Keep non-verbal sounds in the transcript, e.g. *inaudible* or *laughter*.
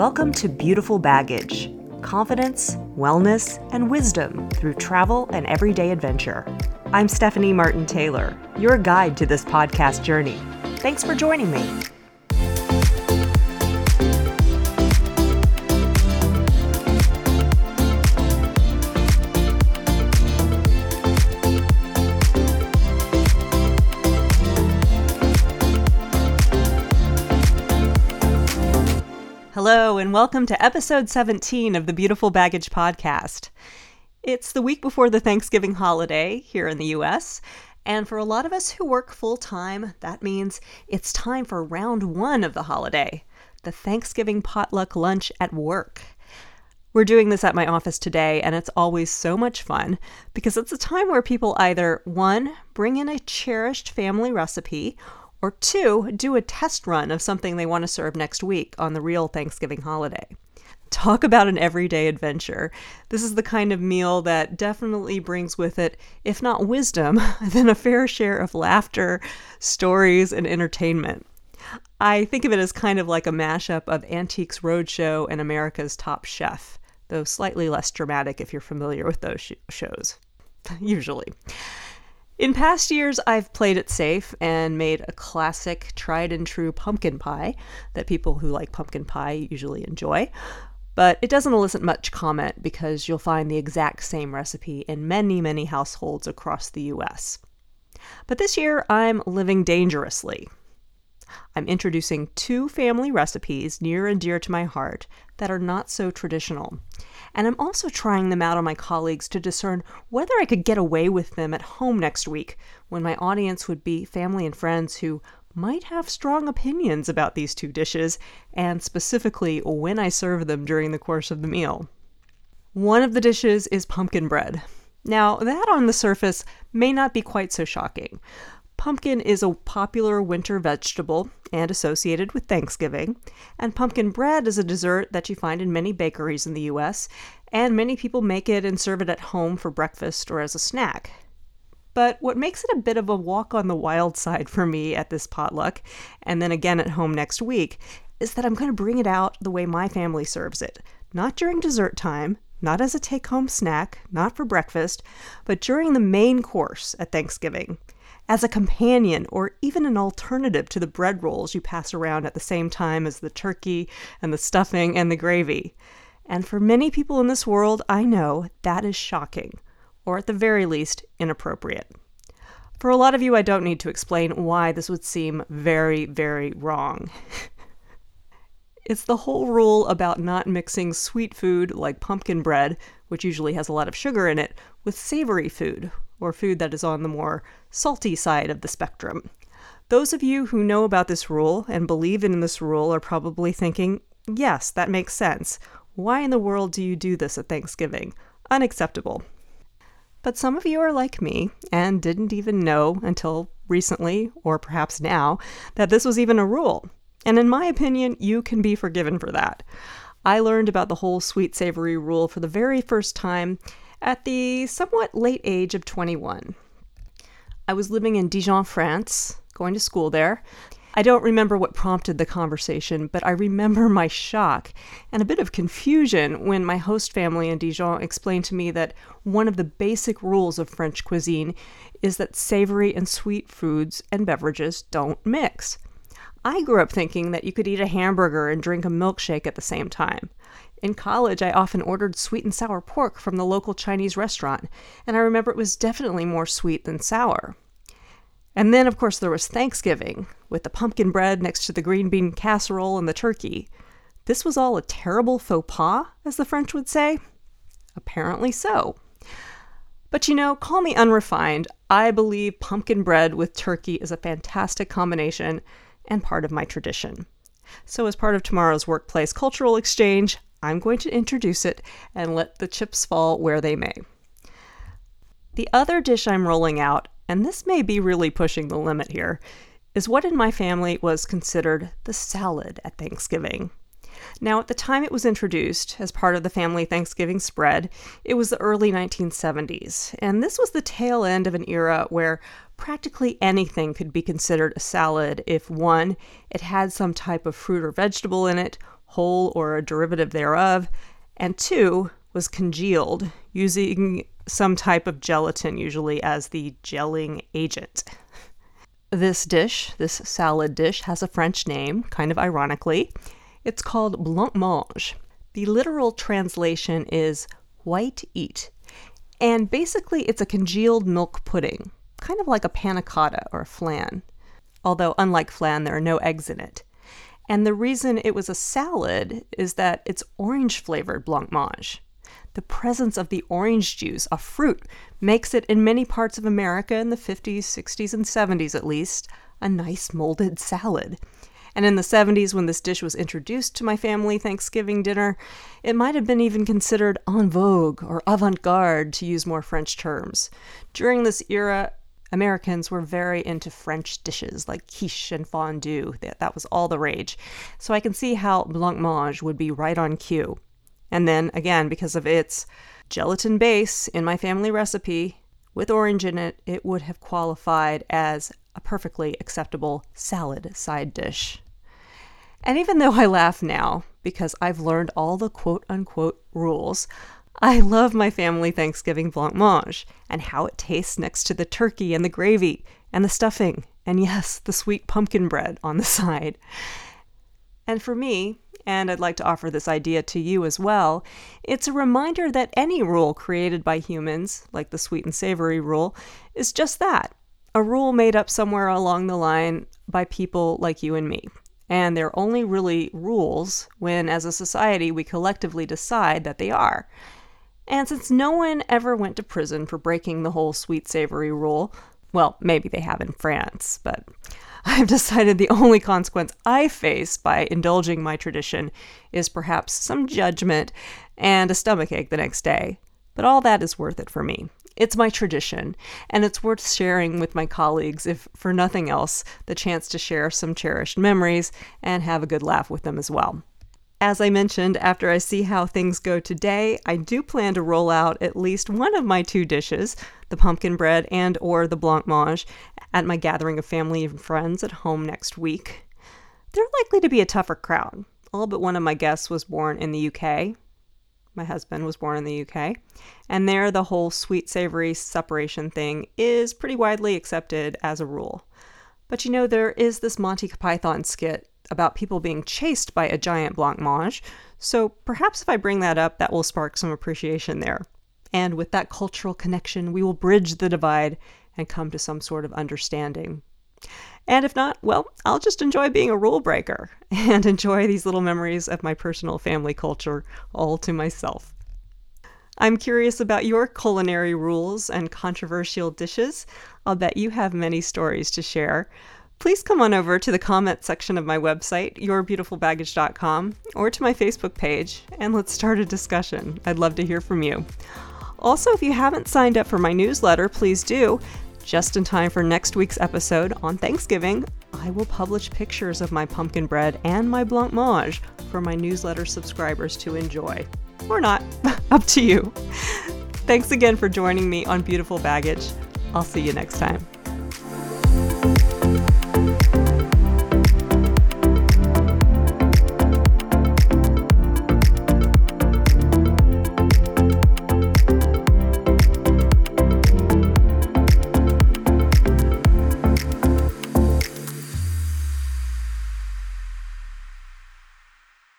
Welcome to Beautiful Baggage confidence, wellness, and wisdom through travel and everyday adventure. I'm Stephanie Martin Taylor, your guide to this podcast journey. Thanks for joining me. Hello, and welcome to episode 17 of the Beautiful Baggage Podcast. It's the week before the Thanksgiving holiday here in the US, and for a lot of us who work full time, that means it's time for round one of the holiday the Thanksgiving potluck lunch at work. We're doing this at my office today, and it's always so much fun because it's a time where people either one, bring in a cherished family recipe, or two, do a test run of something they want to serve next week on the real Thanksgiving holiday. Talk about an everyday adventure. This is the kind of meal that definitely brings with it, if not wisdom, *laughs* then a fair share of laughter, stories, and entertainment. I think of it as kind of like a mashup of Antiques Roadshow and America's Top Chef, though slightly less dramatic if you're familiar with those sh- shows, *laughs* usually. In past years, I've played it safe and made a classic, tried and true pumpkin pie that people who like pumpkin pie usually enjoy. But it doesn't elicit much comment because you'll find the exact same recipe in many, many households across the US. But this year, I'm living dangerously. I'm introducing two family recipes near and dear to my heart that are not so traditional. And I'm also trying them out on my colleagues to discern whether I could get away with them at home next week when my audience would be family and friends who might have strong opinions about these two dishes, and specifically when I serve them during the course of the meal. One of the dishes is pumpkin bread. Now, that on the surface may not be quite so shocking, Pumpkin is a popular winter vegetable and associated with Thanksgiving, and pumpkin bread is a dessert that you find in many bakeries in the US, and many people make it and serve it at home for breakfast or as a snack. But what makes it a bit of a walk on the wild side for me at this potluck, and then again at home next week, is that I'm going to bring it out the way my family serves it. Not during dessert time, not as a take home snack, not for breakfast, but during the main course at Thanksgiving as a companion or even an alternative to the bread rolls you pass around at the same time as the turkey and the stuffing and the gravy. And for many people in this world, I know that is shocking, or at the very least, inappropriate. For a lot of you, I don't need to explain why this would seem very, very wrong. *laughs* it's the whole rule about not mixing sweet food like pumpkin bread, which usually has a lot of sugar in it, with savory food, or food that is on the more salty side of the spectrum. Those of you who know about this rule and believe in this rule are probably thinking, yes, that makes sense. Why in the world do you do this at Thanksgiving? Unacceptable. But some of you are like me and didn't even know until recently, or perhaps now, that this was even a rule. And in my opinion, you can be forgiven for that. I learned about the whole sweet savory rule for the very first time at the somewhat late age of 21. I was living in Dijon, France, going to school there. I don't remember what prompted the conversation, but I remember my shock and a bit of confusion when my host family in Dijon explained to me that one of the basic rules of French cuisine is that savory and sweet foods and beverages don't mix. I grew up thinking that you could eat a hamburger and drink a milkshake at the same time. In college, I often ordered sweet and sour pork from the local Chinese restaurant, and I remember it was definitely more sweet than sour. And then, of course, there was Thanksgiving, with the pumpkin bread next to the green bean casserole and the turkey. This was all a terrible faux pas, as the French would say? Apparently so. But you know, call me unrefined, I believe pumpkin bread with turkey is a fantastic combination and part of my tradition. So, as part of tomorrow's workplace cultural exchange, I'm going to introduce it and let the chips fall where they may. The other dish I'm rolling out, and this may be really pushing the limit here, is what in my family was considered the salad at Thanksgiving. Now, at the time it was introduced as part of the family Thanksgiving spread, it was the early 1970s, and this was the tail end of an era where practically anything could be considered a salad if one, it had some type of fruit or vegetable in it, whole or a derivative thereof, and two was congealed using some type of gelatin, usually as the gelling agent. This dish, this salad dish, has a French name, kind of ironically. It's called blancmange. The literal translation is white eat, and basically it's a congealed milk pudding, kind of like a panna cotta or a flan. Although, unlike flan, there are no eggs in it. And the reason it was a salad is that it's orange flavored blancmange. The presence of the orange juice, a fruit, makes it in many parts of America in the 50s, 60s, and 70s at least, a nice molded salad. And in the 70s, when this dish was introduced to my family Thanksgiving dinner, it might have been even considered en vogue or avant garde, to use more French terms. During this era, Americans were very into French dishes like quiche and fondue. That, that was all the rage. So I can see how blancmange would be right on cue. And then again, because of its gelatin base in my family recipe with orange in it, it would have qualified as a perfectly acceptable salad side dish. And even though I laugh now because I've learned all the quote unquote rules, I love my family Thanksgiving blancmange and how it tastes next to the turkey and the gravy and the stuffing, and yes, the sweet pumpkin bread on the *laughs* side. And for me, and I'd like to offer this idea to you as well, it's a reminder that any rule created by humans, like the sweet and savory rule, is just that a rule made up somewhere along the line by people like you and me. And they're only really rules when, as a society, we collectively decide that they are. And since no one ever went to prison for breaking the whole sweet savory rule, well, maybe they have in France, but *laughs* I've decided the only consequence I face by indulging my tradition is perhaps some judgment and a stomachache the next day. But all that is worth it for me. It's my tradition, and it's worth sharing with my colleagues, if for nothing else, the chance to share some cherished memories and have a good laugh with them as well. As I mentioned, after I see how things go today, I do plan to roll out at least one of my two dishes, the pumpkin bread and or the blancmange, at my gathering of family and friends at home next week. They're likely to be a tougher crowd. All but one of my guests was born in the UK. My husband was born in the UK. And there, the whole sweet savory separation thing is pretty widely accepted as a rule. But you know, there is this Monty Python skit about people being chased by a giant blancmange, so perhaps if I bring that up, that will spark some appreciation there. And with that cultural connection, we will bridge the divide and come to some sort of understanding. And if not, well, I'll just enjoy being a rule breaker *laughs* and enjoy these little memories of my personal family culture all to myself. I'm curious about your culinary rules and controversial dishes. I'll bet you have many stories to share please come on over to the comment section of my website, yourbeautifulbaggage.com, or to my Facebook page, and let's start a discussion. I'd love to hear from you. Also, if you haven't signed up for my newsletter, please do. Just in time for next week's episode on Thanksgiving, I will publish pictures of my pumpkin bread and my blancmange for my newsletter subscribers to enjoy. Or not, *laughs* up to you. Thanks again for joining me on Beautiful Baggage. I'll see you next time.